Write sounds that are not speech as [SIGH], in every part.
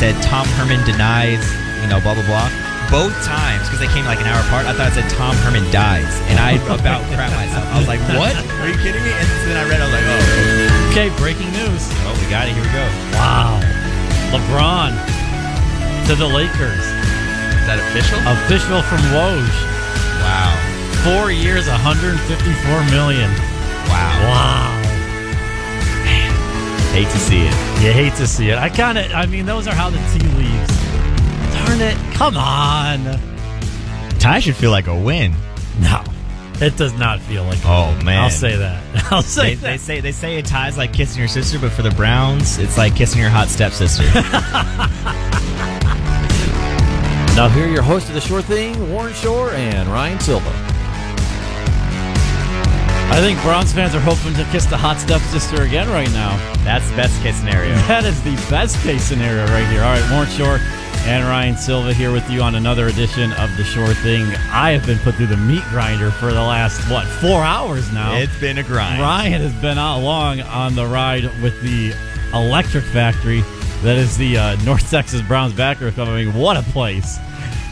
said Tom Herman denies, you know, blah blah blah. Both times, because they came like an hour apart, I thought it said Tom Herman dies, and I [LAUGHS] about crap myself. I was like, "What? Are you kidding me?" And then I read, I was like, "Oh, Okay, breaking news. oh, we got it. Here we go." Wow. LeBron to the Lakers. Is that official? Official from Woj. wow, Four years, 154 million. wow. Wow. Hate to see it. You hate to see it. I kind of, I mean, those are how the tea leaves. Darn it. Come on. Tie should feel like a win. No, it does not feel like Oh man, I'll say that. [LAUGHS] I'll say They, that. they say they say a tie's like kissing your sister, but for the Browns, it's like kissing your hot stepsister. [LAUGHS] Now, here are your hosts of the Shore Thing, Warren Shore and Ryan Silva. I think Browns fans are hoping to kiss the hot stepsister again right now. That's the best case scenario. [LAUGHS] That is the best case scenario right here. All right, Warren Shore and Ryan Silva here with you on another edition of The Shore Thing. I have been put through the meat grinder for the last, what, four hours now? It's been a grind. Ryan has been out long on the ride with the Electric Factory. That is the uh, North Texas Browns backer coming. What a place!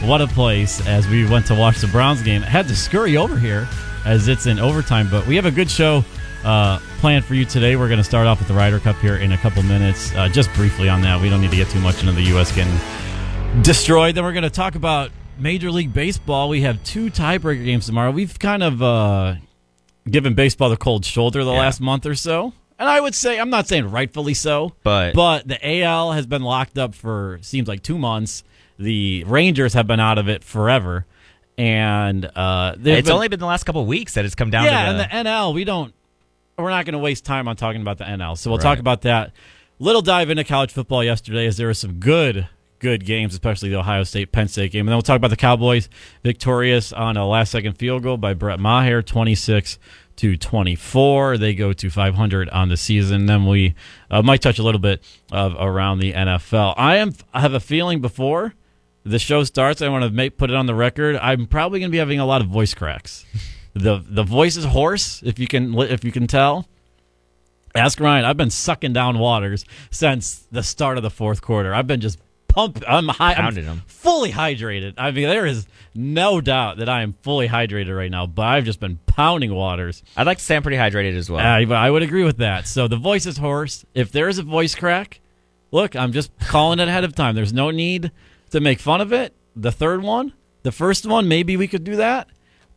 What a place! As we went to watch the Browns game, had to scurry over here as it's in overtime. But we have a good show uh, planned for you today. We're going to start off with the Ryder Cup here in a couple minutes. Uh, just briefly on that, we don't need to get too much into the U.S. getting destroyed. Then we're going to talk about Major League Baseball. We have two tiebreaker games tomorrow. We've kind of uh, given baseball the cold shoulder the Yeah. last month or so. And I would say, I'm not saying rightfully so, But- but the AL has been locked up for seems like two months. The Rangers have been out of it forever, and uh, It's been- only been the last couple of weeks that it's come down yeah, to and the, the NL, we don't. We're not going to waste time on talking about the NL, so we'll talk about that. Little dive into college football yesterday, as there were some good, good games, especially the Ohio State Penn State game, and then we'll talk about the Cowboys victorious on a last-second field goal by Brett Maher, twenty-six to twenty-four. They go to five hundred on the season. Then we uh, might touch a little bit of around the NFL. I am. I have a feeling before the show starts, I want to make put it on the record. I'm probably going to be having a lot of voice cracks. the The voice is hoarse, if you can if you can tell. Ask Ryan. I've been sucking down waters since the start of the fourth quarter. I've been just pumped. I'm high. I'm Pounded 'em. fully hydrated. I mean, there is no doubt that I am fully hydrated right now. But I've just been pounding waters. I'd like to say I'm pretty hydrated as well. I, I would agree with that. So the voice is hoarse. If there is a voice crack, look, I'm just calling it ahead of time. There's no need to make fun of it. The third one, the first one, maybe we could do that.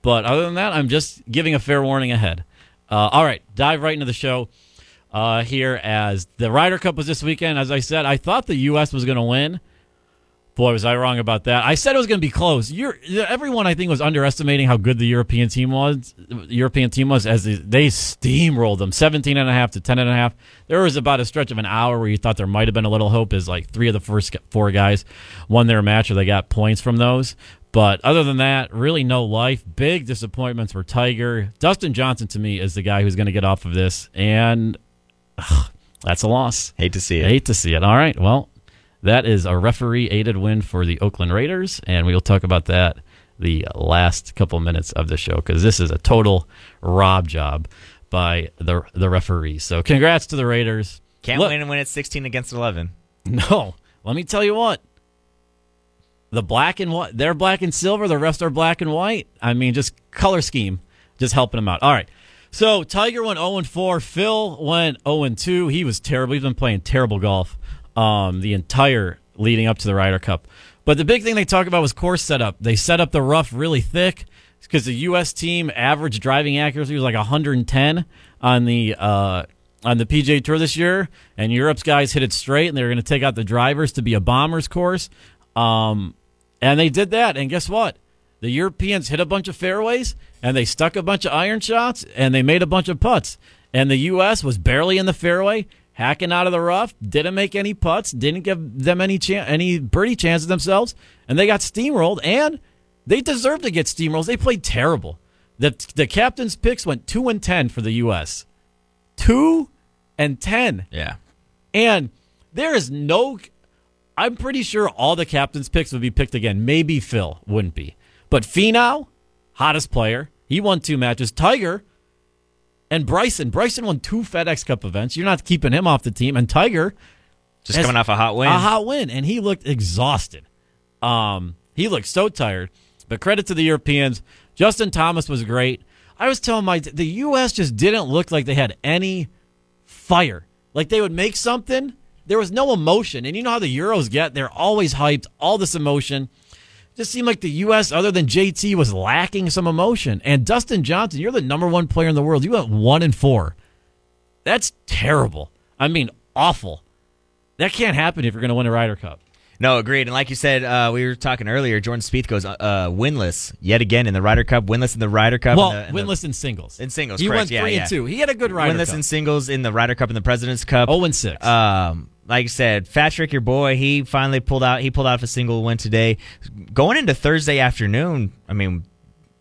But other than that, I'm just giving a fair warning ahead. Uh, all right, dive right into the show uh, here as the Ryder Cup was this weekend. As I said, I thought the U.S. was going to win. Boy, was I wrong about that. I said it was going to be close. You're, everyone, I think, was underestimating how good the European team was. European team was as they, they steamrolled them, 17 and a half to 10 and a half. There was about a stretch of an hour where you thought there might have been a little hope as like three of the first four guys won their match or they got points from those. But other than that, really no life. Big disappointments for Tiger. Dustin Johnson, to me, is the guy who's going to get off of this. And ugh, that's a loss. Hate to see it. hate to see it. All right. Well, that is a referee aided win for the Oakland Raiders, and we'll talk about that the last couple minutes of the show because this is a total rob job by the the referees. So, congrats to the Raiders. Can't Look- win when it's 16 against 11. No, let me tell you what. The black and white, they're black and silver. The rest are black and white. I mean, just color scheme, just helping them out. All right. So Tiger went 0 4. Phil went 0 2. He was terrible. He's been playing terrible golf um, the entire leading up to the Ryder Cup. But the big thing they talk about was course setup. They set up the rough really thick because the U.S. team average driving accuracy was like 110 on the uh, on the PGA Tour this year, and Europe's guys hit it straight, and they were going to take out the drivers to be a bombers course. Um, and they did that, and guess what? The Europeans hit a bunch of fairways, and they stuck a bunch of iron shots, and they made a bunch of putts. And the U.S. was barely in the fairway, hacking out of the rough, didn't make any putts, didn't give them any chan- any birdie chances themselves, and they got steamrolled, and they deserved to get steamrolled. They played terrible. The the captain's picks went two and ten for the U.S. Two and ten. Yeah. And there is no. I'm pretty sure all the captain's picks would be picked again. Maybe Phil wouldn't be. But Finau, hottest player. He won two matches. Tiger and Bryson. Bryson won two FedEx Cup events. You're not keeping him off the team. And Tiger, Just coming off a hot win. a hot win, and he looked exhausted. Um, he looked so tired. But credit to the Europeans. Justin Thomas was great. I was telling my the U.S. just didn't look like they had any fire. Like they would make something, there was no emotion. And you know how the Euros get? They're always hyped, all this emotion. Just seemed like the U.S., other than JT, was lacking some emotion. And Dustin Johnson, you're the number one player in the world. You went one and four. That's terrible. I mean, awful. That can't happen if you're going to win a Ryder Cup. No, agreed. And like you said, uh, we were talking earlier. Jordan Spieth goes uh, uh, winless yet again in the Ryder Cup. Winless in the Ryder Cup. Well, in the, in the- winless in singles. in singles, he correct, went yeah, three yeah. and two. He had a good Ryder winless Cup. in singles in the Ryder Cup and the President's Cup. Oh and six. Um, like I said, Patrick, your boy, he finally pulled out. He pulled out a single win today. Going into Thursday afternoon, I mean,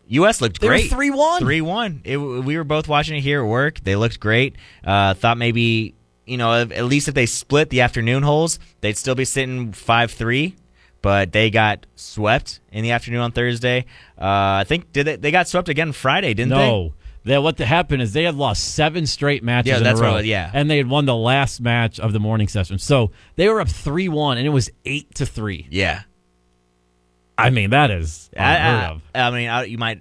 U.S. looked great. 3-1. Three one. We were both watching it here at work. They looked great. Uh, thought maybe you know at at least if they split the afternoon holes, they'd still be sitting five three. But they got swept in the afternoon on Thursday. Uh, I think did they, they got swept again Friday, didn't they? no. That what happened is they had lost seven straight matches Yeah, in that's a row. yeah. and they had won the last match of the morning session. So they were up three one, and it was eight to three. Yeah. I mean, that is I, unheard I, of. I mean, I, you might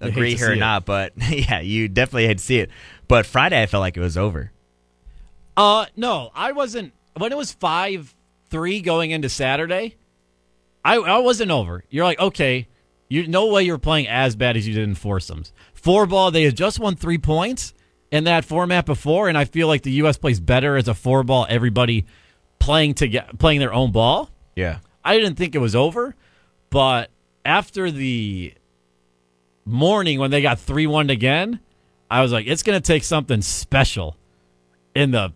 agree here or it. not, but [LAUGHS] yeah, you definitely hate to see it. But Friday, I felt like it was over. Uh, no, I wasn't. When it was five three going into Saturday, I I wasn't over. You're like, okay, you no way you're playing as bad as you did in foursomes. Four ball, they had just won three points in that format before, and I feel like the U.S. plays better as a four ball. Everybody playing to get playing their own ball. Yeah. I didn't think it was over, but after the morning when they got 3 1 again, I was like, it's going to take something special in the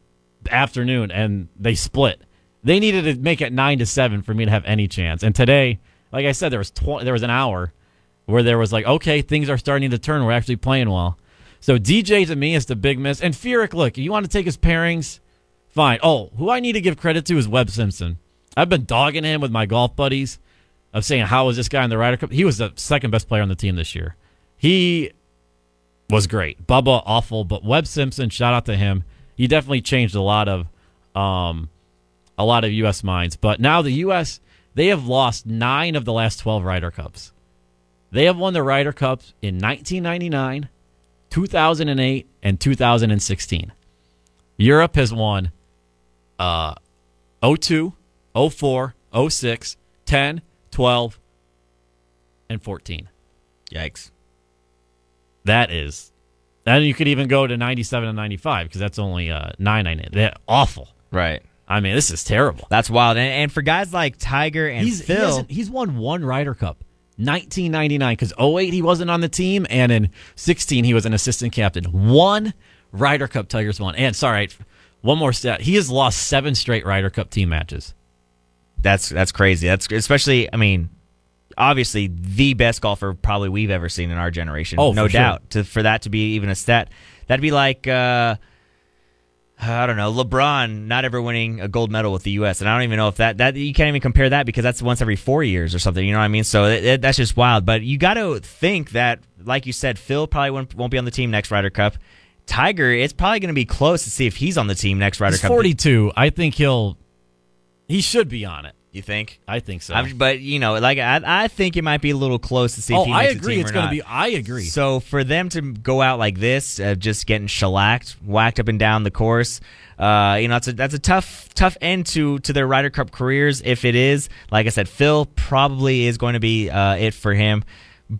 afternoon, and they split. They needed to make it 9 to 7 for me to have any chance. And today, like I said, there was, tw- there was an hour where there was like, okay, things are starting to turn. We're actually playing well. So DJ to me is the big miss. And Furyk, look, you want to take his pairings? Fine. Oh, who I need to give credit to is Webb Simpson. I've been dogging him with my golf buddies of saying, how was this guy in the Ryder Cup? He was the second best player on the team this year. He was great. Bubba, awful, but Webb Simpson, shout out to him. He definitely changed a lot of um, a lot of U.S. minds. But now the U.S. they have lost nine of the last twelve Ryder Cups. They have won the Ryder Cups in 1999, 2008, and 2016. Europe has won uh, 02, 04, 06, 10, 12, and 14. Yikes. That is. And you could even go to 97 and 95 because that's only uh, 9 9. They're awful. Right. I mean, this is terrible. That's wild. And, and for guys like Tiger and He's, Phil, hasn't- he's won one Ryder Cup. 1999 because 08 he wasn't on the team and in 16 he was an assistant captain. One Ryder Cup Tigers won. And sorry, one more stat. He has lost seven straight Ryder Cup team matches. that's that's crazy. That's especially. I mean, obviously the best golfer probably we've ever seen in our generation. Oh, no for sure. doubt. To for that to be even a stat, that'd be like. uh I don't know, LeBron not ever winning a gold medal with the U.S. and I don't even know if that that you can't even compare that because that's once every four years or something. You know what I mean? So it, it- that's just wild. But you got to think that, like you said, Phil probably won't, won't be on the team next Ryder Cup. Tiger, it's probably going to be close to see if he's on the team next Ryder He's Cup. 42. I think he'll. He should be on it. You think? I think so. I'm- but you know, like I, I think it might be a little close to see oh, if he I makes agree. the team It's going to be. I agree. So for them to go out like this, uh, just getting shellacked, whacked up and down the course, uh, you know, that's a that's a tough tough end to to their Ryder Cup careers. If it is, like I said, Phil probably is going to be uh, it for him,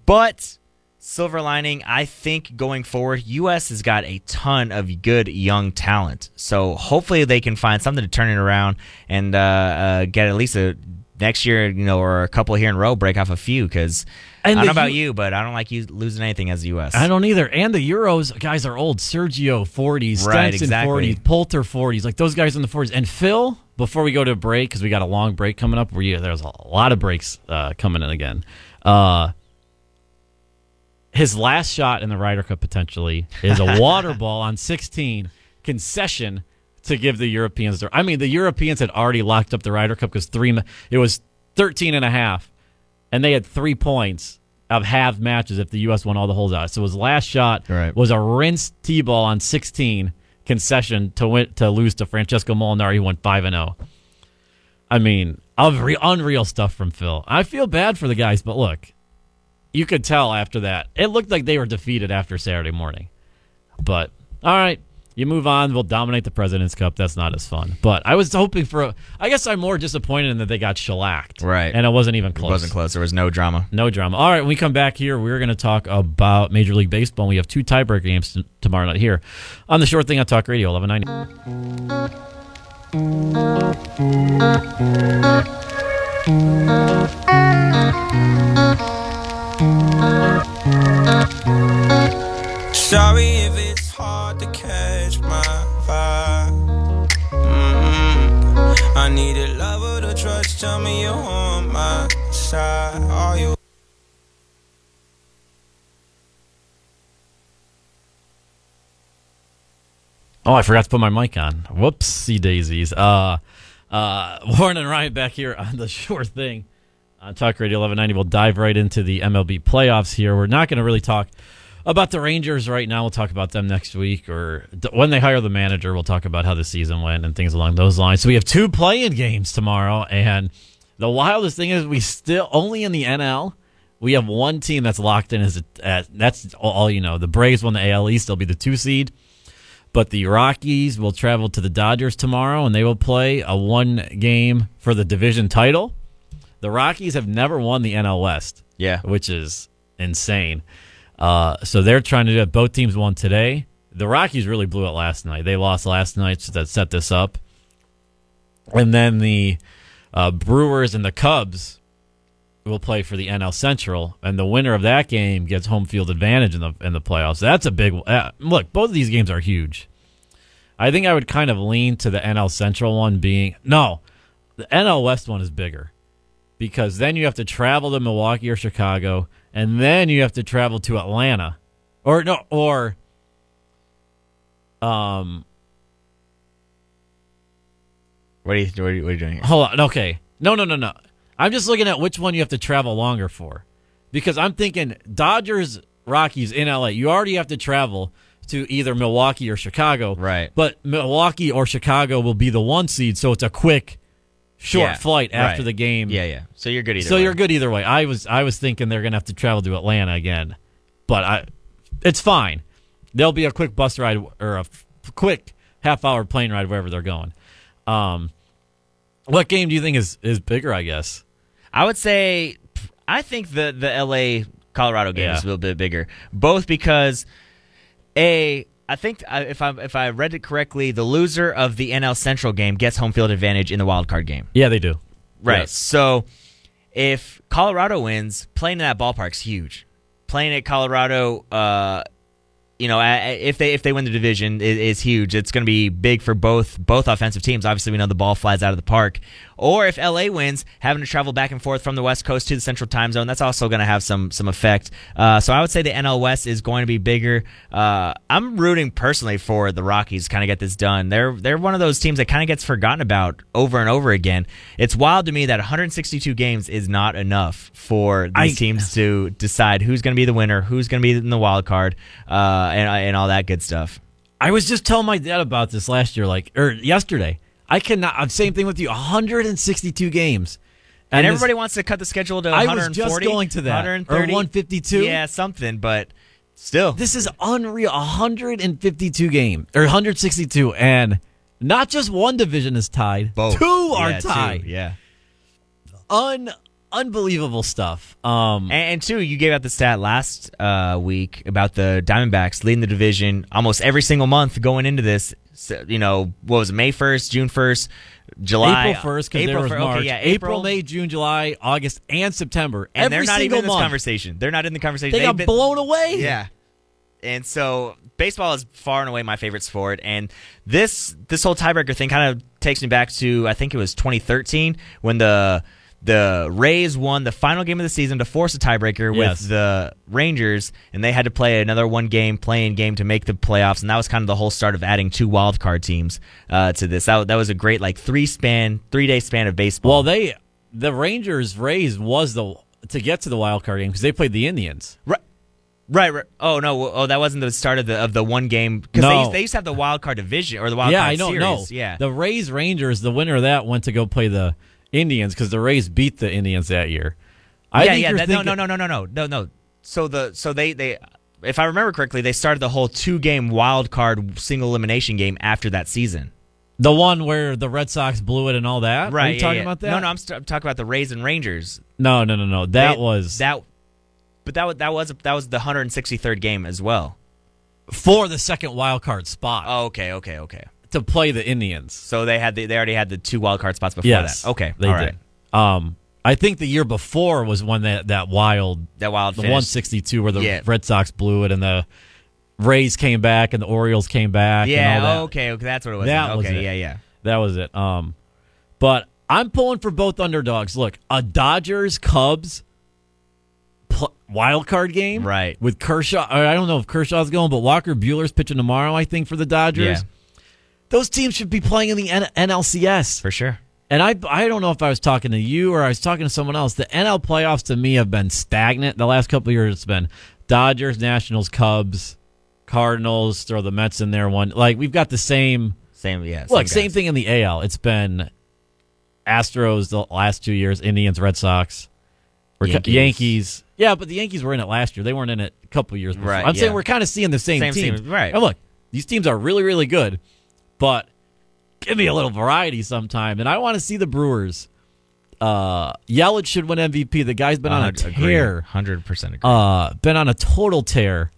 but. Silver lining, I think going forward, U.S. has got a ton of good young talent. So hopefully they can find something to turn it around and uh, uh, get at least a next year, you know, or a couple here in a row, break off a few. Because I don't know about U- you, but I don't like you losing anything as the U.S. I don't either. And the Euros guys are old. Sergio 40s, Right, Stenson exactly. 40s, Poulter 40s. Like those guys in the 40s. And Phil, before we go to a break, because we got a long break coming up, where you, there's a lot of breaks uh, coming in again. Uh, his last shot in the Ryder Cup potentially is a [LAUGHS] water ball on 16 concession to give the Europeans their. I mean, the Europeans had already locked up the Ryder Cup because three. It was 13 and a half, and they had three points of half matches if the U.S. won all the holes out. So his last shot Right. was a rinse tee ball on 16 concession to win to lose to Francesco Molinari, who went five and zero. I mean, unreal, unreal stuff from Phil. I feel bad for the guys, but look, you could tell after that. It looked like they were defeated after Saturday morning. But all right, you move on. We'll dominate the President's Cup. That's not as fun. But I was hoping for. A, I guess I'm more disappointed in that they got shellacked. Right. and it wasn't even close. It wasn't close. There was no drama. No drama. All right, when we come back here, we're going to talk about Major League Baseball. We have two tiebreaker games t- tomorrow night here on the Shore Thing on Talk Radio 1190. Sorry if it's hard to catch my vibe. Mm, I need a lover to trust. Tell me you're on my side. Are you? Oh, I forgot to put my mic on. Whoopsie daisies. Uh, uh, [LAUGHS] Warren and Ryan back here on the [LAUGHS] Shore Thing on Talk Radio 1190. We'll dive right into the MLB playoffs here. We're not going to really talk about the Rangers right now. We'll talk about them next week or when they hire the manager. We'll talk about how the season went and things along those lines. So we have two playing games tomorrow, and the wildest thing is we still only in the NL. We have one team that's locked in as a, at, that's all you know. The Braves won the AL East; they'll be the two seed. But the Rockies will travel to the Dodgers tomorrow, and they will play a one game for the division title. The Rockies have never won the NL West Yeah. which is insane. Uh, so they're trying to do it. Both teams won today. The Rockies really blew it last night. They lost last night so that set this up. And then the uh, Brewers and the Cubs will play for the NL Central, and the winner of that game gets home field advantage in the in the playoffs. That's a big uh, look. Both of these games are huge. I think I would kind of lean to the NL Central one being no, the NL West one is bigger because then you have to travel to Milwaukee or Chicago, and then you have to travel to Atlanta, or no, or um, What are you, what are you, what are you doing here? hold on, okay, no, no, no, no. I'm just looking at which one you have to travel longer for, because I'm thinking Dodgers, Rockies in LA. You already have to travel to either Milwaukee or Chicago, Right. But Milwaukee or Chicago will be the one seed, so it's a quick, short Yeah, flight after right. the game. Yeah, yeah. So you're good either So way. you're good either way. I was I was thinking they're gonna have to travel to Atlanta again, but I, it's fine. There'll be a quick bus ride or a f- quick half hour plane ride wherever they're going. Um, what game do you think is is bigger? I guess. I would say I think the the LA Colorado game Yeah. is a little bit bigger, both because a I think if I if I read it correctly, the loser of the NL Central game gets home field advantage in the wild card game. Yeah, they do. Right. Yes. So if Colorado wins, playing in that ballpark's huge. Playing at Colorado, uh, you know, if they if they win the division, is, is huge. It's going to be big for both both offensive teams. Obviously, we know the ball flies out of the park. Or if LA wins, having to travel back and forth from the West Coast to the Central Time Zone, that's also going to have some some effect. Uh, so I would say the NL West is going to be bigger. Uh, I'm rooting personally for the Rockies to kind of get this done. They're they're one of those teams that kind of gets forgotten about over and over again. It's wild to me that 162 games is not enough for these I- teams to decide who's going to be the winner, who's going to be in the wild card, uh, and and all that good stuff. I was just telling my dad about this last year, like or yesterday. I cannot. uh, Same thing with you. 162 games, And, this- everybody wants to cut the schedule to I 140. was just going to that. 130. Or 152? Yeah, something, but still. This is unreal. 152 game or 162, and not just one division is tied. Both. Two are Yeah, two, tied. yeah. Un unbelievable stuff. Um, And, and two, you gave out the stat last uh, week about the Diamondbacks leading the division almost every single month going into this. You know, what was it, May 1st, June 1st, July? April first because there was fir- March. Okay, yeah, April, May, June, July, August, and September. And they're not even in this month. conversation. They're not in the conversation. They They've got been- blown away. Yeah. And so baseball is far and away my favorite sport and this this whole tiebreaker thing kind of takes me back to I think it was 2013 when the the Rays won the final game of the season to force a tiebreaker Yes. with the Rangers and they had to play another one game playing game to make the playoffs and that was kind of the whole start of adding two wild card teams uh, to this. That, that was a great like three span 3 day span of baseball. Well, they the Rangers Rays was the to get to the wild card game because they played the Indians. Right. Right, right. Oh no. Oh, that wasn't the start of the of the one game because they, No. used- they used to have the wild card division or the wild yeah, card I don't series. know. Yeah. the Rays Rangers, the winner of that went to go play the Indians because the Rays beat the Indians that year. I yeah, yeah. That, thinking, no, no, no, no, no, no, no. So the so they they if I remember correctly, they started the whole two game wild card single elimination game after that season. The one where the Red Sox blew it and all that. Right. Are you yeah, talking yeah. about that? No, no. I'm, st- I'm, talking about the Rays and Rangers. No, no, no, no. That they, was that. But that was that was that was the 163rd game as well. For the second wild card spot. Oh, okay, okay, okay to play the Indians. So they had the, they already had the two wild card spots before yes. that. Okay, they all did. right. Um, I think the year before was when that that wild That wild the 162 where the Yeah. Red Sox blew it and the Rays came back and the Orioles came back. and Yeah. all that. okay. Okay. That's what it was. That okay. was it. Yeah. Yeah. That was it. Um, but I'm pulling for both underdogs. Look, a Dodgers Cubs pl- wild card game, Right. With Kershaw, I don't know if Kershaw's going, but Walker Buehler's pitching tomorrow. I think for the Dodgers. Yeah. Those teams should be playing in the N- NLCS. For sure. And I, I don't know if I was talking to you or I was talking to someone else. The NL playoffs to me have been stagnant. The last couple of years, it's been Dodgers, Nationals, Cubs, Cardinals. Throw the Mets in there. One like we've got the same. Same. Yeah. Look, same thing in the AL. It's been Astros the last two years, Indians, Red Sox, Yankees. Yankees. Yeah, but the Yankees were in it last year. They weren't in it a couple years before. Right, I'm saying we're kind of seeing the same, Same teams. teams, right. And look, these teams are really, really good, but give me a little variety sometime. And I want to see the Brewers. Uh, Yelich should win MVP. The guy's been on a tear Hundred percent uh, been on a total tear.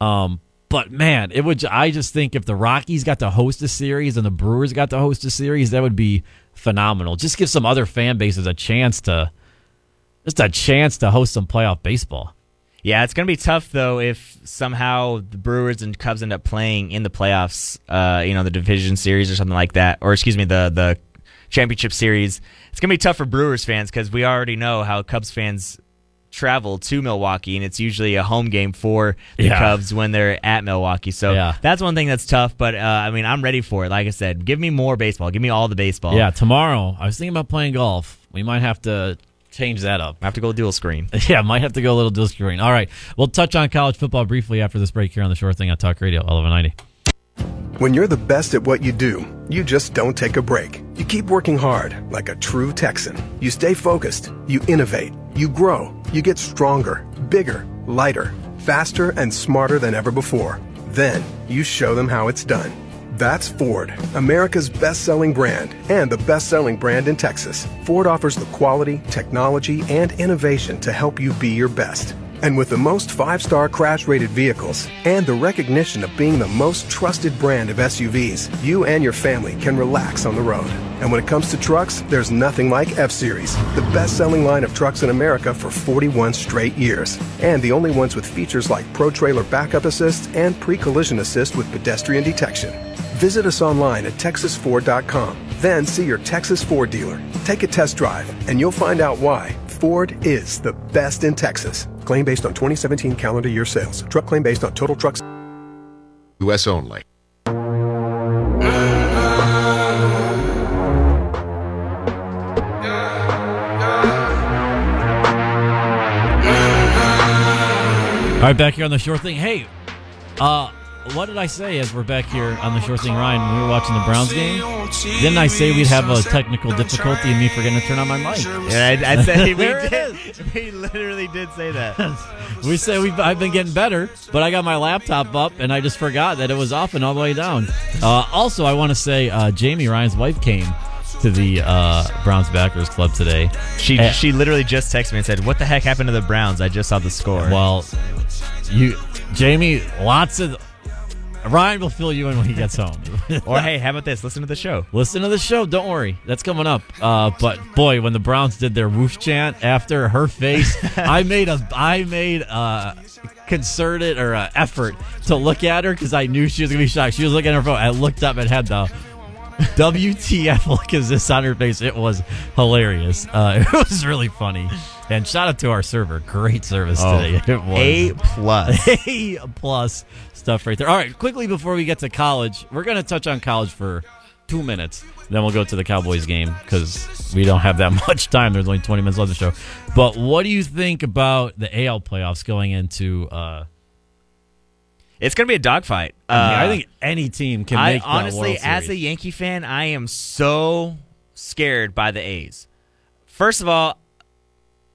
Um, but man, it would. I just think if the Rockies got to host a series and the Brewers got to host a series, that would be phenomenal. Just give some other fan bases a chance to, just a chance to host some playoff baseball. Yeah, it's gonna be tough though if somehow the Brewers and Cubs end up playing in the playoffs. Uh, you know, the division series or something like that, or excuse me, the the championship series. It's gonna be tough for Brewers fans because we already know how Cubs fans travel to Milwaukee, and it's usually a home game for the Yeah. Cubs when they're at Milwaukee. So Yeah. that's one thing that's tough. But uh, I mean, I'm ready for it. Like I said, give me more baseball. Give me all the baseball. Yeah, tomorrow I was thinking about playing golf. We might have to change that up. I have to go dual screen. [LAUGHS] Yeah, might have to go a little dual screen. All right, we'll touch on college football briefly after this break here on the Shore Thing on Talk Radio 1190. When you're the best at what you do, you just don't take a break. You keep working hard, like a true Texan. You stay focused, you innovate, you grow, you get stronger, bigger, lighter, faster, and smarter than ever before. Then, you show them how it's done. That's Ford, America's best selling brand and the best selling brand in Texas. Ford offers the quality, technology, and innovation to help you be your best. And with the most five star crash rated vehicles and the recognition of being the most trusted brand of SUVs, you and your family can relax on the road. And when it comes to trucks, there's nothing like F Series, the best selling line of trucks in America for 41 straight years. And the only ones with features like Pro Trailer Backup Assist and Pre Collision Assist with pedestrian detection. Visit us online at texasford.com. Then see your Texas Ford dealer. Take a test drive, and you'll find out why Ford is the best in Texas. Claim based on 2017 calendar year sales. Truck claim based on total trucks. U.S. only. All right, back here on the shore thing. Hey, uh, what did I say as we're back here on the shore thing, Ryan? When we were watching the Browns game, didn't I say we'd have a technical difficulty and me forgetting to turn on my mic? Yeah, I, I'd say we [LAUGHS] did. [LAUGHS] We literally did say that. [LAUGHS] We say we've I've been getting better, but I got my laptop up and I just forgot that it was off and all the way down. Uh, also, I want to say uh, Jamie Ryan's wife came to the uh, Browns backers club today. She Eh. she literally just texted me and said, "What the heck happened to the Browns? I just saw the score." Well, you, Jamie, lots of Ryan will fill you in when he gets home. [LAUGHS] or hey, how about this? Listen to the show. Listen to the show. Don't worry, that's coming up. Uh, but boy, when the Browns did their woof chant after her face, [LAUGHS] I made a I made a concerted or a effort to look at her because I knew she was gonna be shocked. She was looking at her phone. I looked up and had the WTF look as this on her face. It was hilarious. Uh, [LAUGHS] it was really funny. And shout out to our server. Great service today. It was A plus. [LAUGHS] a plus stuff right there. All right, quickly before we get to college, we're going to touch on college for two minutes. Then we'll go to the Cowboys game because we don't have that [LAUGHS] much time. There's only 20 minutes left of the show. But what do you think about the AL playoffs going into uh, It's gonna be a dogfight. I, mean, I Uh, think any team can I make the honestly, World as a Yankee fan, I am so scared by the A's. First of all,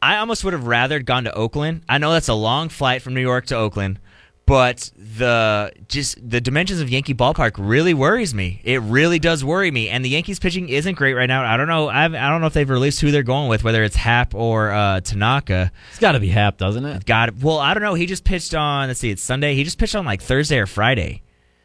I almost would have rather gone to Oakland. I know that's a long flight from New York to Oakland, but the just the dimensions of Yankee Ballpark really worries me. It really does worry me. And the Yankees pitching isn't great right now. I don't know. I've, I don't know if they've released who they're going with, whether it's Happ or uh, Tanaka. it's got to be Happ, doesn't it? God, well, I don't know. He just pitched on. Let's see, it's Sunday. He just pitched on like Thursday or Friday.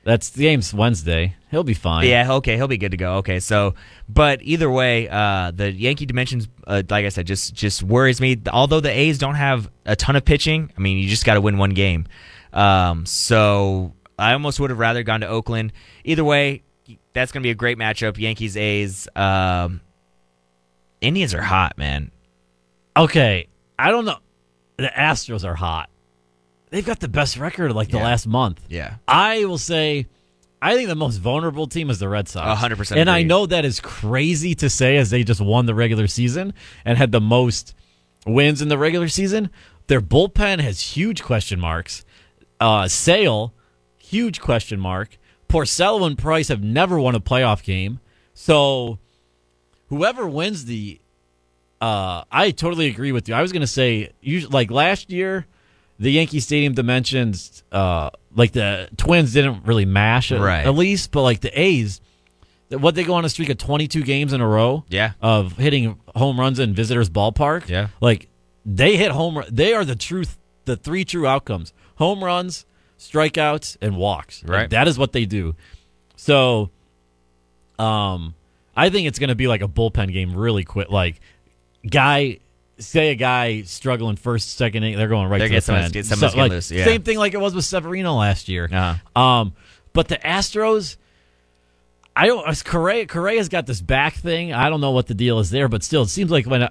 That's the game's Wednesday. He'll be fine. Yeah, okay, he'll be good to go. Okay, so, but either way, uh, the Yankee dimensions, uh, like I said, just just worries me. Although the A's don't have a ton of pitching, I mean, you just got to win one game. Um, so I almost would have rather gone to Oakland. Either way, that's going to be a great matchup. Yankees A's. Um, Indians are hot, man. Okay, I don't know. The Astros are hot. They've got the best record like the Yeah. last month. Yeah. I will say, I think the most vulnerable team is the Red Sox. A hundred percent And I know that is crazy to say as they just won the regular season and had the most wins in the regular season. Their bullpen has huge question marks. Uh, Sale, huge question mark. Porcello and Price have never won a playoff game. So whoever wins the uh, I totally agree with you. I was going to say, usually, like last year, the Yankee Stadium dimensions, uh, like the Twins didn't really mash it, Right. at least, but like the A's, what they go on a streak of 22 games in a row Yeah. of hitting home runs in visitors' ballpark. Yeah. Like they hit home, run- they are the truth, the three true outcomes home runs, strikeouts, and walks. Like, Right. that is what they do. So, um, I think it's going to be like a bullpen game really quick. Like, guy, say a guy struggling first, second inning, they're going right They're to the getting someone- pen. someone's getting like, loose, yeah. Same thing like it was with Severino last year. Uh-huh. Um, but the Astros, I don't. Correa Correa's got this back thing. I don't know what the deal is there, but still, it seems like when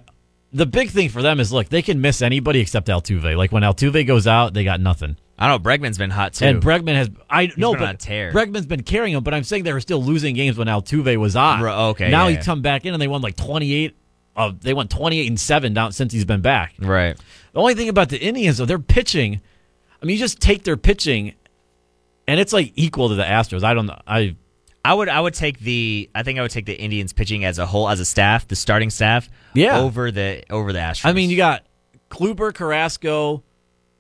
the big thing for them is look, they can miss anybody except Altuve. Like when Altuve goes out, they got nothing. I don't know. Bregman's been hot too. And Bregman has I know, but. Bregman's been carrying him. But I'm saying they were still losing games when Altuve was on. Okay, now yeah, he's yeah. come back in and they won like 28. Uh, they went 28 and seven down since he's been back. right. The only thing about the Indians, though, they're pitching. I mean, you just take their pitching, and it's like equal to the Astros. I don't know. I I would I would take the I think I would take the Indians pitching as a whole as a staff, the starting staff, Yeah. over the over the Astros. I mean, you got Kluber, Carrasco,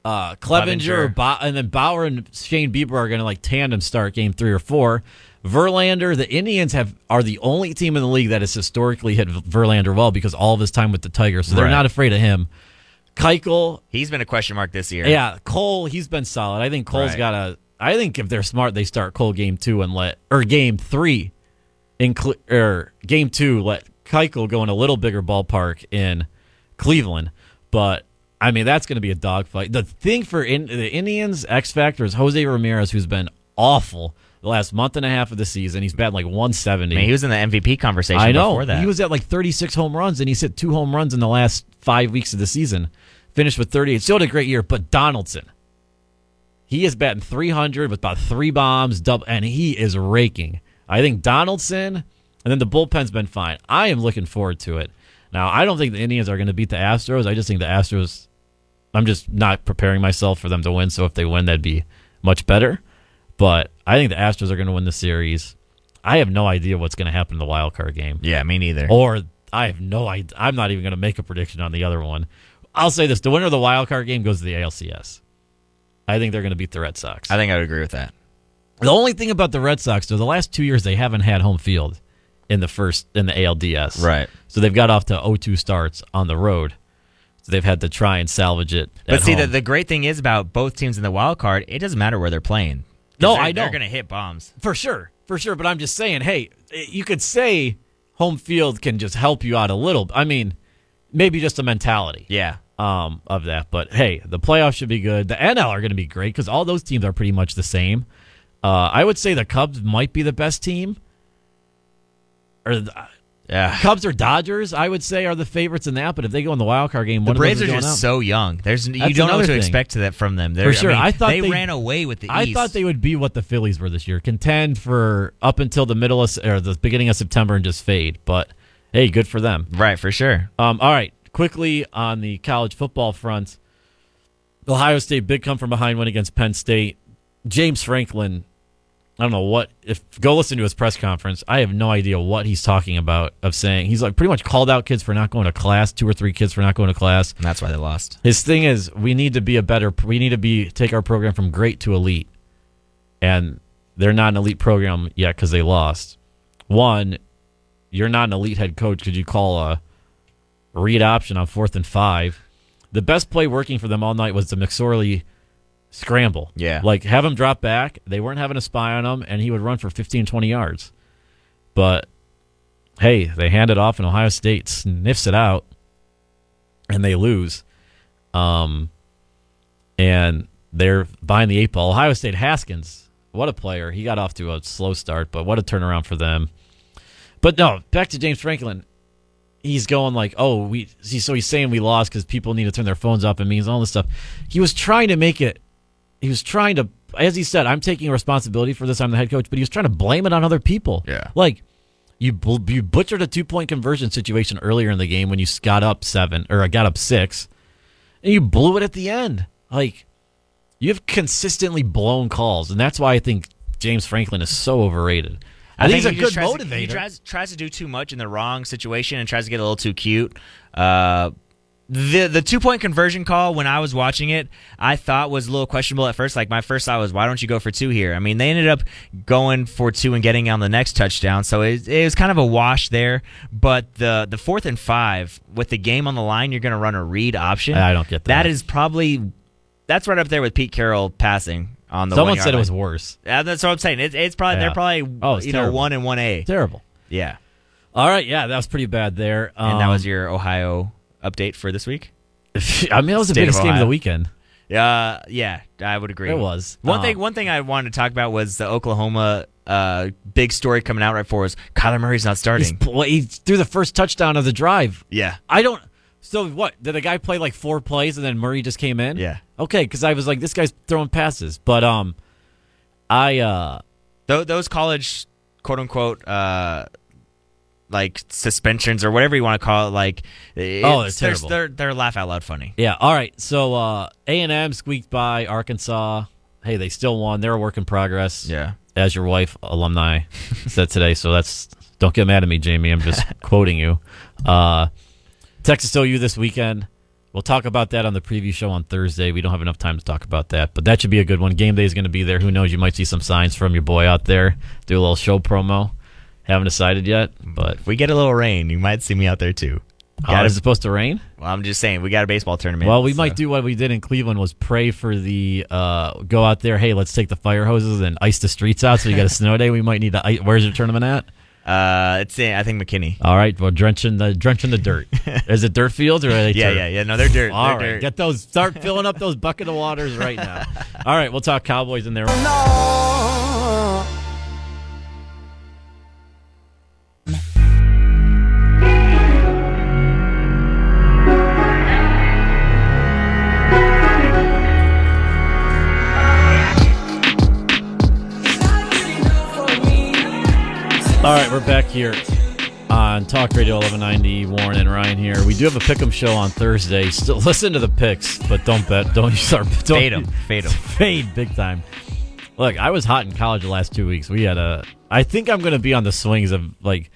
uh, Clevinger, Clevinger. Ba- and then Bauer and Shane Bieber are going to like tandem start game three or four. Verlander, the Indians have are the only team in the league that has historically hit Verlander well because all of his time with the Tigers, so they're Right. not afraid of him. Keuchel, he's been a question mark this year. yeah, Cole, he's been solid. I think Cole's Right. got a. I think if they're smart, they start Cole game two and let or game three, in Cle- or game two let Keuchel go in a little bigger ballpark in Cleveland. But I mean, that's going to be a dogfight. The thing for in, the Indians X factor is Jose Ramirez, who's been awful the last month and a half of the season. He's batting like 170. I mean, he was in the MVP conversation I know. before that. He was at like 36 home runs, and he's hit two home runs in the last five weeks of the season. Finished with 38. Still had a great year, but Donaldson, he is batting 300 with about three bombs, double, and he is raking. I think Donaldson, and then the bullpen's been fine. I am looking forward to it. Now, I don't think the Indians are going to beat the Astros. I just think the Astros. I'm just not preparing myself for them to win. So if they win, that'd be much better. But I think the Astros are going to win the series. I have no idea what's going to happen in the wild card game. yeah, me neither. Or I have no idea. I'm not even going to make a prediction on the other one. I'll say this: the winner of the wild card game goes to the ALCS. I think they're going to beat the Red Sox. I think I would agree with that. the only thing about the Red Sox, though, the last two years they haven't had home field in the first in the ALDS. Right. So they've got off to 0-2 starts on the road. So they've had to try and salvage it. But see, the, the great thing is about both teams in the wild card, it doesn't matter where they're playing. No, I know. They're going to hit bombs. For sure, for sure. But I'm just saying, hey, you could say home field can just help you out a little. I mean, maybe just a mentality Yeah. um, of that. But hey, the playoffs should be good. The NL are going to be great because all those teams are pretty much the same. Uh, I would say the Cubs might be the best team. Or the Yeah. Cubs or Dodgers, I would say, are the favorites in that. But if they go in the wild card game, The one Braves of are just out. so young. There's you don't know what to thing. expect to that from them. They're, For sure. I, mean, I thought they, they- ran away with the I East. thought they would be what the Phillies were this year, contend for up until the middle of or the beginning of September and just fade. But hey, good for them. right for sure. Um, all right, quickly on the college football front, Ohio State big come from behind win against Penn State. James Franklin, I don't know what if go listen to his press conference. I have no idea what he's talking about. Of saying he's like pretty much called out kids for not going to class, two or three kids for not going to class. And that's why they lost. His thing is we need to be a better. We need to be take our program from great to elite, and they're not an elite program yet because they lost. One, you're not an elite head coach because you call a read option on fourth and five. The best play working for them all night was the McSorley scramble. Yeah. Like have him drop back. They weren't having a spy on him, and he would run for 15, 20 yards. But hey, they hand it off, and Ohio State sniffs it out, and they lose. Um, and they're behind the eight ball. Ohio State Haskins, what a player! He got off to a slow start, but what a turnaround for them. But no, back to James Franklin. He's going like, oh, we. See, so he's saying we lost because people need to turn their phones up and means all this stuff. He was trying to make it. He was trying to, as he said, I'm taking responsibility for this. I'm the head coach, but he was trying to blame it on other people. Yeah. like you you butchered a two point conversion situation earlier in the game when you got up seven or got up six, and you blew it at the end. Like you have consistently blown calls, and that's why I think James Franklin is so overrated. I, think, he he's a just good tries motivator. To, he tries, tries to do too much in the wrong situation and tries to get a little too cute. Uh, the the two point conversion call when I was watching it, I thought was a little questionable at first. Like my first thought was, why don't you go for two here? I mean, they ended up going for two and getting on the next touchdown, so it, it was kind of a wash there. But the the fourth and five with the game on the line, you're going to run a read option. I don't get that. That is probably that's right up there with Pete Carroll passing on the. Someone said it was worse. Yeah, that's what I'm saying. It's it's probably Yeah. they're probably Oh, you know one and one A. Terrible. Yeah, All right, yeah, that was pretty bad there. and that Um, was your Ohio update for this week. [LAUGHS] I mean, that was the State of biggest game of the weekend. Uh, yeah, I would agree. It was. one Um, thing. One thing I wanted to talk about was the Oklahoma uh big story coming out right before was Kyler Murray's not starting. well, he threw the first touchdown of the drive. yeah, I don't. So what? Did the guy play like four plays and then Murray just came in? Yeah. Okay, because I was like, this guy's throwing passes, but um, I uh, Tho- those college quote unquote uh like suspensions or whatever you want to call it. Like, Oh, it's- they're they're terrible. they're they're laugh out loud funny. yeah. All right. So uh, A and M squeaked by Arkansas. Hey, they still won. They're a work in progress. Yeah. as your wife alumni [LAUGHS] said today. So that's don't get mad at me, Jamie. I'm just [LAUGHS] quoting you. Uh, Texas OU this weekend. We'll talk about that on the preview show on Thursday. We don't have enough time to talk about that, but that should be a good one. Game day is going to be there. Who knows? You might see some signs from your boy out there. Do a little show promo. Haven't decided yet, but If we get a little rain, you might see me out there too. Gotta- is it supposed to rain? well, I'm just saying we got a baseball tournament. Well, we so- might do what we did in Cleveland was pray for the uh, go out there. Hey, let's take the fire hoses and ice the streets out. So you got a [LAUGHS] snow day. We might need to. ice- Where's your tournament at? Uh, it's in, I think McKinney. All right, well, drenching the drenching the dirt. [LAUGHS] Is it dirt fields or are they Yeah, turf? yeah, yeah. No, they're dirt. All they're right, dirt. get those. Start filling up those bucket of waters right now. [LAUGHS] All right, we'll talk Cowboys in there. All here on Talk Radio 1190. Warren and Ryan here. We do have a pick'em show on Thursday. Still [LAUGHS] listen to the picks, but don't bet. Don't [LAUGHS] start. Don't, Fade 'em, fade 'em. [LAUGHS] Fade big time. Look, I was hot in college the last two weeks. We had a. I think I'm going to be on the swings of like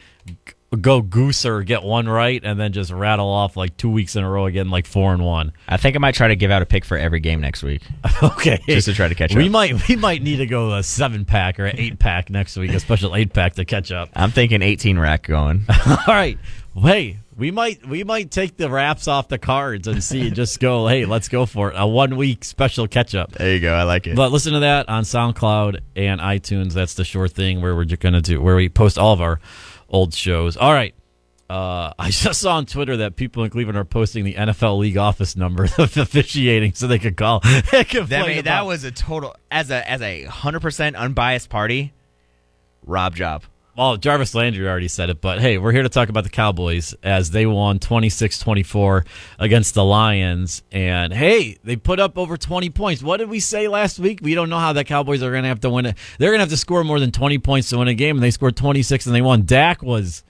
go goose or get one right, and then just rattle off like two weeks in a row again, like four and one. I think I might try to give out a pick for every game next week. [LAUGHS] Okay, Just to try to catch we up. might we might need to go a seven pack or an eight pack next week, a special eight pack to catch up. I'm thinking 18 rack going. [LAUGHS] All right. Hey, we might we might take the wraps off the cards and see just go, hey, let's go for it. A one week special catch up. there you go. I like it. But listen to that on SoundCloud and iTunes. That's the sure thing where we're just going to do where we post all of our old shows. All right. Uh, [LAUGHS] I just saw on Twitter that people in Cleveland are posting the NFL league office number [LAUGHS] of officiating so they could call. [LAUGHS] They could that, made, that was a total as a as a hundred percent unbiased party. Rob job. Well, Jarvis Landry already said it, but hey, we're here to talk about the Cowboys as they won 26 24 against the Lions. And hey, they put up over 20 points. What did we say last week? We don't know how the Cowboys are going to have to win it. They're going to have to score more than 20 points to win a game, and they scored 26 and they won. Dak was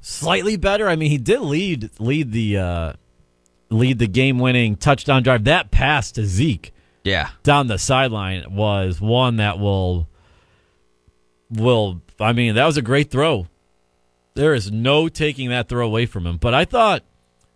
slightly better. I mean, he did lead lead the uh, lead the game winning touchdown drive. That pass to Zeke Yeah. down the sideline was one that will will I mean that was a great throw. There is no taking that throw away from him. But I thought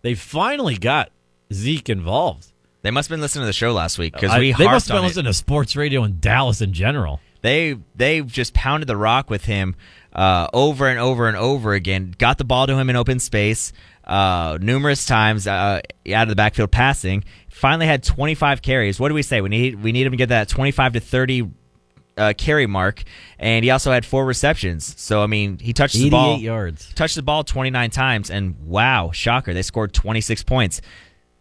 they finally got Zeke involved. They must have been listening to the show last week because I- we they must have been on it. listening to sports radio in Dallas in general. They they just pounded the rock with him uh, over and over and over again. Got the ball to him in open space uh, numerous times uh, out of the backfield passing. Finally had 25 carries. What do we say? We need we need him to get that 25 to 30 uh, carry mark, and he also had four receptions. So I mean, he touched the ball yards. touched the ball 29 times, and wow, shocker, they scored 26 points.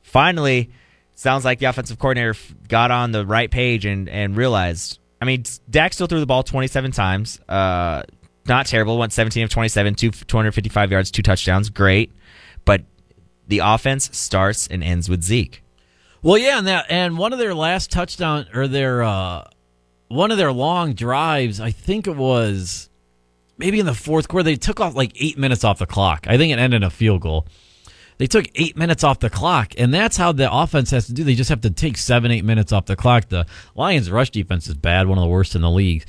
Finally, sounds like the offensive coordinator got on the right page and, and realized. I mean, Dak still threw the ball 27 times. Uh, not terrible. Went 17 of 27, two, 255 yards, two touchdowns. Great. But the offense starts and ends with Zeke. Well, yeah, and that and one of their last touchdown or their uh, one of their long drives, I think it was maybe in the fourth quarter. They took off like eight minutes off the clock. I think it ended in a field goal. They took eight minutes off the clock, and that's how the offense has to do. They just have to take seven, eight minutes off the clock. The Lions' rush defense is bad, one of the worst in the league.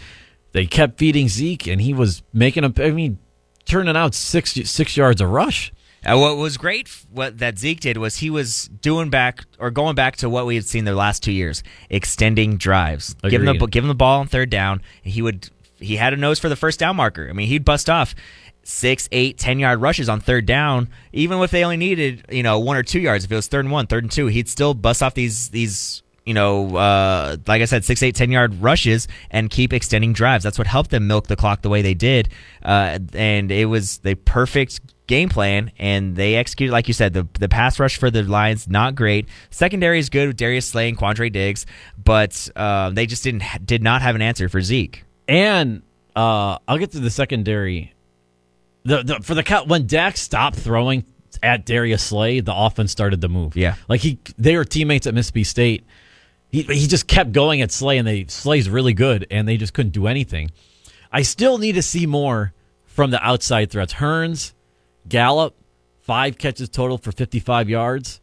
They kept feeding Zeke, and he was making a. I mean, turning out six six yards a rush. Uh, what was great, what that Zeke did was he was doing back or going back to what we had seen the last two years, extending drives, giving the giving the ball on third down. And he would he had a nose for the first down marker. I mean, he'd bust off six, eight, ten yard rushes on third down, even if they only needed you know one or two yards. If it was third and one, third and two, he'd still bust off these these you know, uh, like I said, six, eight, ten yard rushes and keep extending drives. That's what helped them milk the clock the way they did. Uh, and it was the perfect game plan, and they executed, like you said, the the pass rush for the Lions not great. Secondary is good with Darius Slay and Quandre Diggs, but uh, they just didn't did not have an answer for Zeke. And uh, I'll get to the secondary. The, the for the Cow- when Dak stopped throwing at Darius Slay, the offense started to move. Yeah. like he they were teammates at Mississippi State. He he just kept going at Slay, and they Slay's really good, and they just couldn't do anything. I still need to see more from the outside threats. Hurns, Gallup, five catches total for fifty five yards.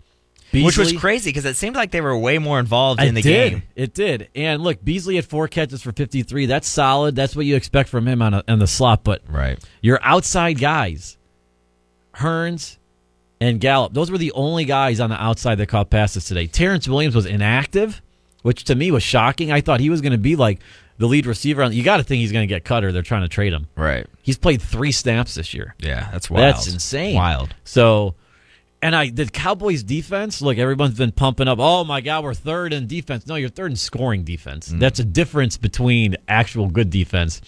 Which was crazy because it seemed like they were way more involved in the did. game. It did. And look, Beasley had four catches for 53. That's solid. That's what you expect from him on, a, on the slot. But Right. your outside guys, Hurns and Gallup, those were the only guys on the outside that caught passes today. Terrance Williams was inactive, which to me was shocking. I thought he was going to be like the lead receiver. On, you got to think he's going to get cut or they're trying to trade him. Right. He's played three snaps this year. Yeah, that's wild. That's insane. Wild. So, and I the Cowboys defense. Look, everyone's been pumping up. Oh my God, we're third in defense. No, you're third in scoring defense. Mm. That's a difference between actual good defense.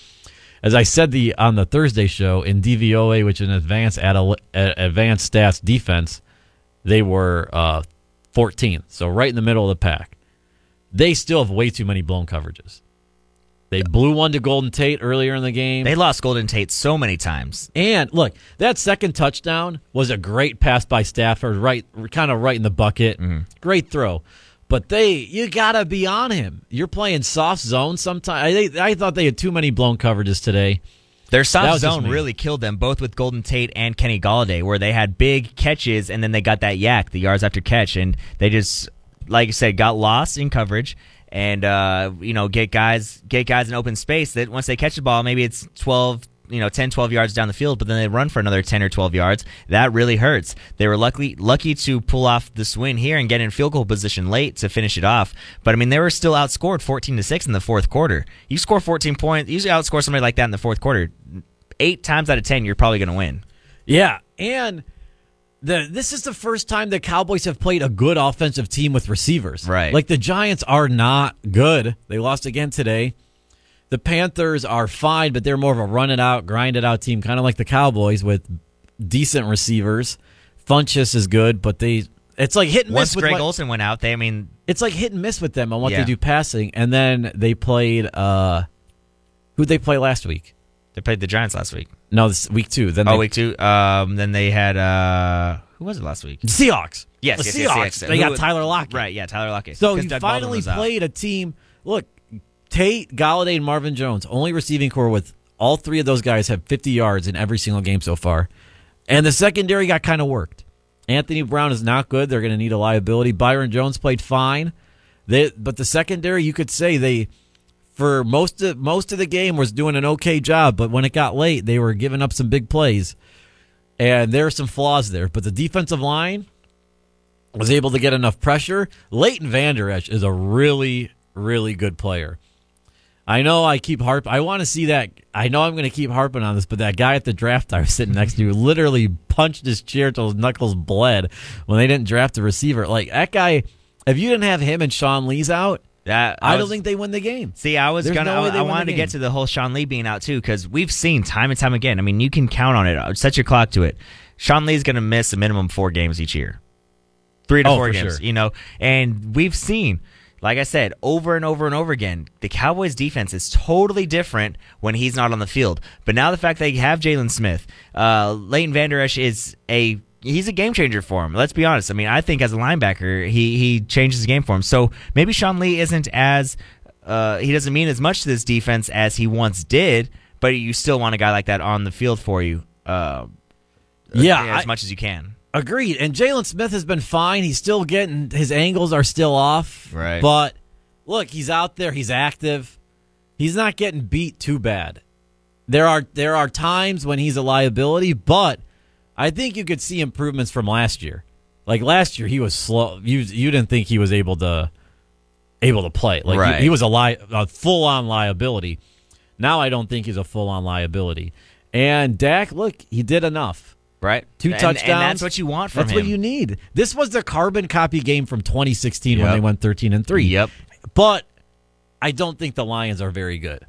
As I said the on the Thursday show in DVOA, which is an advanced advanced stats defense, they were uh, 14th, so right in the middle of the pack. They still have way too many blown coverages. They blew one to Golden Tate earlier in the game. They lost Golden Tate so many times. And look, that second touchdown was a great pass by Stafford, right, kind of right in the bucket. Mm-hmm. Great throw, but they, you gotta be on him. You're playing soft zone sometimes. I, I thought they had too many blown coverages today. Their soft zone really killed them, both with Golden Tate and Kenny Golladay, where they had big catches and then they got that YAC, the yards after catch, and they just, like I said, got lost in coverage and uh, you know get guys get guys in open space that once they catch the ball, maybe it's twelve. You know, 10, 12 yards down the field, but then they run for another 10 or 12 yards. That really hurts. They were lucky lucky to pull off this win here and get in field goal position late to finish it off. But I mean, they were still outscored 14 to 6 in the fourth quarter. You score 14 points, usually outscore somebody like that in the fourth quarter eight times out of ten, you're probably going to win. Yeah, and the this is the first time the Cowboys have played a good offensive team with receivers. Right. Like the Giants are not good. They lost again today. The Panthers are fine, but they're more of a run it out, grind it out team, kind of like the Cowboys with decent receivers. Funchess is good, but they it's like hit and Once miss with Greg what- Olsen went out, they, I mean, it's like hit and miss with them on what Yeah. they do passing. And then they played uh who'd they play last week? They played the Giants last week. No, this week two. Then Oh, they, week two. Um, then they had uh, who was it last week? Seahawks. Yes, the yes, Seahawks. yes, yes. They got Tyler Lockett. Right, yeah, Tyler Lockett. So you Doug finally played a team. Look, Tate, Golladay, and Marvin Jones, only receiving corps with all three of those guys have 50 yards in every single game so far. And the secondary got kind of worked. Anthony Brown is not good. They're going to need a liability. Byron Jones played fine. They, but the secondary, you could say they for most of most of the game was doing an okay job, but when it got late, they were giving up some big plays, and there are some flaws there. But the defensive line was able to get enough pressure. Leighton Vander Esch is a really, really good player. I know I keep harp. I want to see that. I know I'm going to keep harping on this, but that guy at the draft I was sitting next to [LAUGHS] literally punched his chair till his knuckles bled when they didn't draft a receiver. Like that guy, if you didn't have him and Sean Lee's out, That I, was- don't think they win the game. See, I was There's gonna. no I, I wanted to get to the whole Sean Lee being out too, because we've seen time and time again. I mean, you can count on it. Set your clock to it. Sean Lee's gonna miss a minimum four games each year, three to Oh, four for games. sure. You know, and we've seen, like I said, over and over and over again, the Cowboys' defense is totally different when he's not on the field. But now the fact they have Jaylon Smith, uh, Leighton Vander Esch is a he's a game changer for him. Let's be honest. I mean, I think as a linebacker, he he changes the game for him. So maybe Sean Lee isn't as uh, he doesn't mean as much to this defense as he once did, but you still want a guy like that on the field for you. Uh, Yeah, as I- much as you can. Agreed. And Jaylon Smith has been fine. He's still getting his angles are still off. Right. But look, he's out there. He's active. He's not getting beat too bad. There are there are times when he's a liability, but I think you could see improvements from last year. Like last year, he was slow. You you didn't think he was able to able to play. Like he- Right. he, was a li- a full on liability. Now I don't think he's a full on liability. And Dak, look, he did enough. Right, Two And- touchdowns. and that's what you want from That's him. what you need. This was the carbon copy game from 2016 when they went 13 and three. Yep. But I don't think the Lions are very good.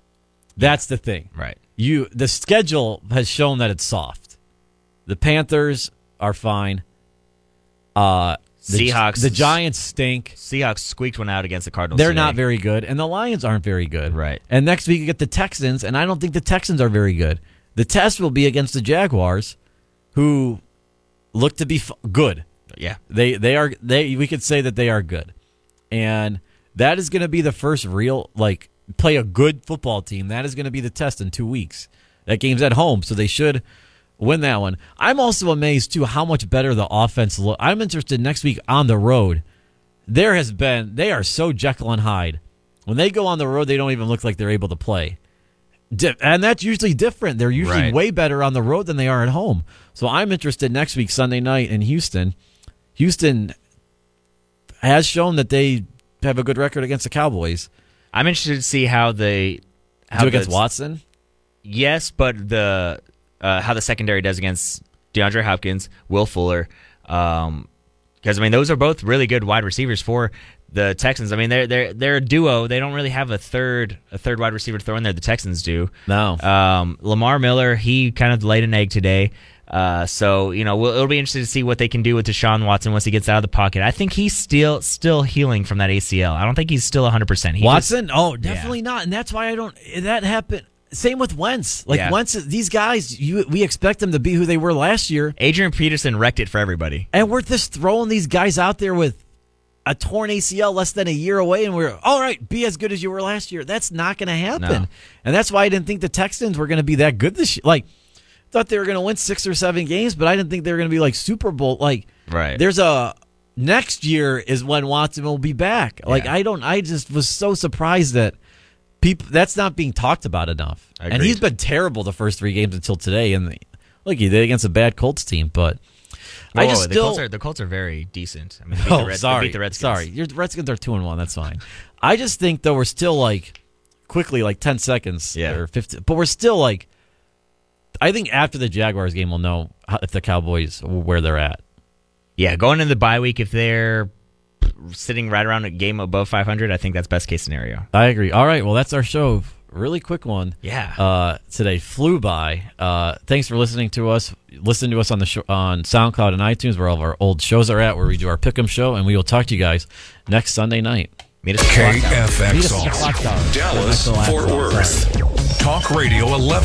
That's the thing. Right. You the schedule has shown that it's soft. The Panthers are fine. Uh the, Seahawks- The Giants stink. Seahawks squeaked one out against the Cardinals. They're today. not very good, and the Lions aren't very good. Right. And next week you get the Texans, and I don't think the Texans are very good. The test will be against the Jaguars, who look to be f- good. Yeah. They they are they we could say that they are good. And that is going to be the first real like play a good football team. That is going to be the test in 2 weeks. That game's at home, so they should win that one. I'm also amazed too how much better the offense look. I'm interested next week on the road. There has been they are so Jekyll and Hyde. When they go on the road, they don't even look like they're able to play. And that's usually different. They're usually Right. way better on the road than they are at home. So I'm interested next week, Sunday night in Houston. Houston has shown that they have a good record against the Cowboys. I'm interested to see how they how Do against Watson? Yes, but the uh, how the secondary does against DeAndre Hopkins, Will Fuller, um, because I mean those are both really good wide receivers for the Texans. I mean they're they're they're a duo. They don't really have a third a third wide receiver to throw in there. The Texans do. No. Um, Lamar Miller, he kind of laid an egg today. Uh, so you know we'll, it'll be interesting to see what they can do with Deshaun Watson once he gets out of the pocket. I think he's still still healing from that ACL. I don't think he's still 100. percent Watson? oh, definitely not. And that's why I don't. That happened. Same with Wentz. Like Yeah. Wentz, these guys, you we expect them to be who they were last year, Adrian Peterson wrecked it for everybody. and we're just throwing these guys out there with a torn ACL less than a year away, and we're all right. Be as good as you were last year. That's not going to happen, No. and that's why I didn't think the Texans were going to be that good this year. Like, thought they were going to win six or seven games, but I didn't think they were going to be like Super Bowl. Like, Right. There's a next year is when Watson will be back. Like, Yeah. I don't. I just was so surprised that people that's not being talked about enough. And he's been terrible the first three games until today. And the, look, he did against a bad Colts team, but I Whoa, just the still. Colts are the Colts are very decent. I mean, they beat oh, the Red, sorry, beat the Redskins. sorry. Your Redskins are two and one. That's fine. I just think though we're still like quickly like ten seconds Yeah. or fifteen, but we're still like. I think after the Jaguars game, we'll know how, if the Cowboys where they're at. Yeah, going into the bye week, if they're sitting right around a game above 500, I think that's best case scenario. I agree. All right, well that's our show. Really quick one. Yeah. Uh, today flew by. Uh, thanks for listening to us. Listen to us on the show, on SoundCloud and iTunes, where all of our old shows are at, where we do our Pick'em show, and we will talk to you guys next Sunday night. Meet us at the clock tower. Meet us at the KFXR. clock tower. Dallas, That's the last Fort. Worth. Talk Radio 11.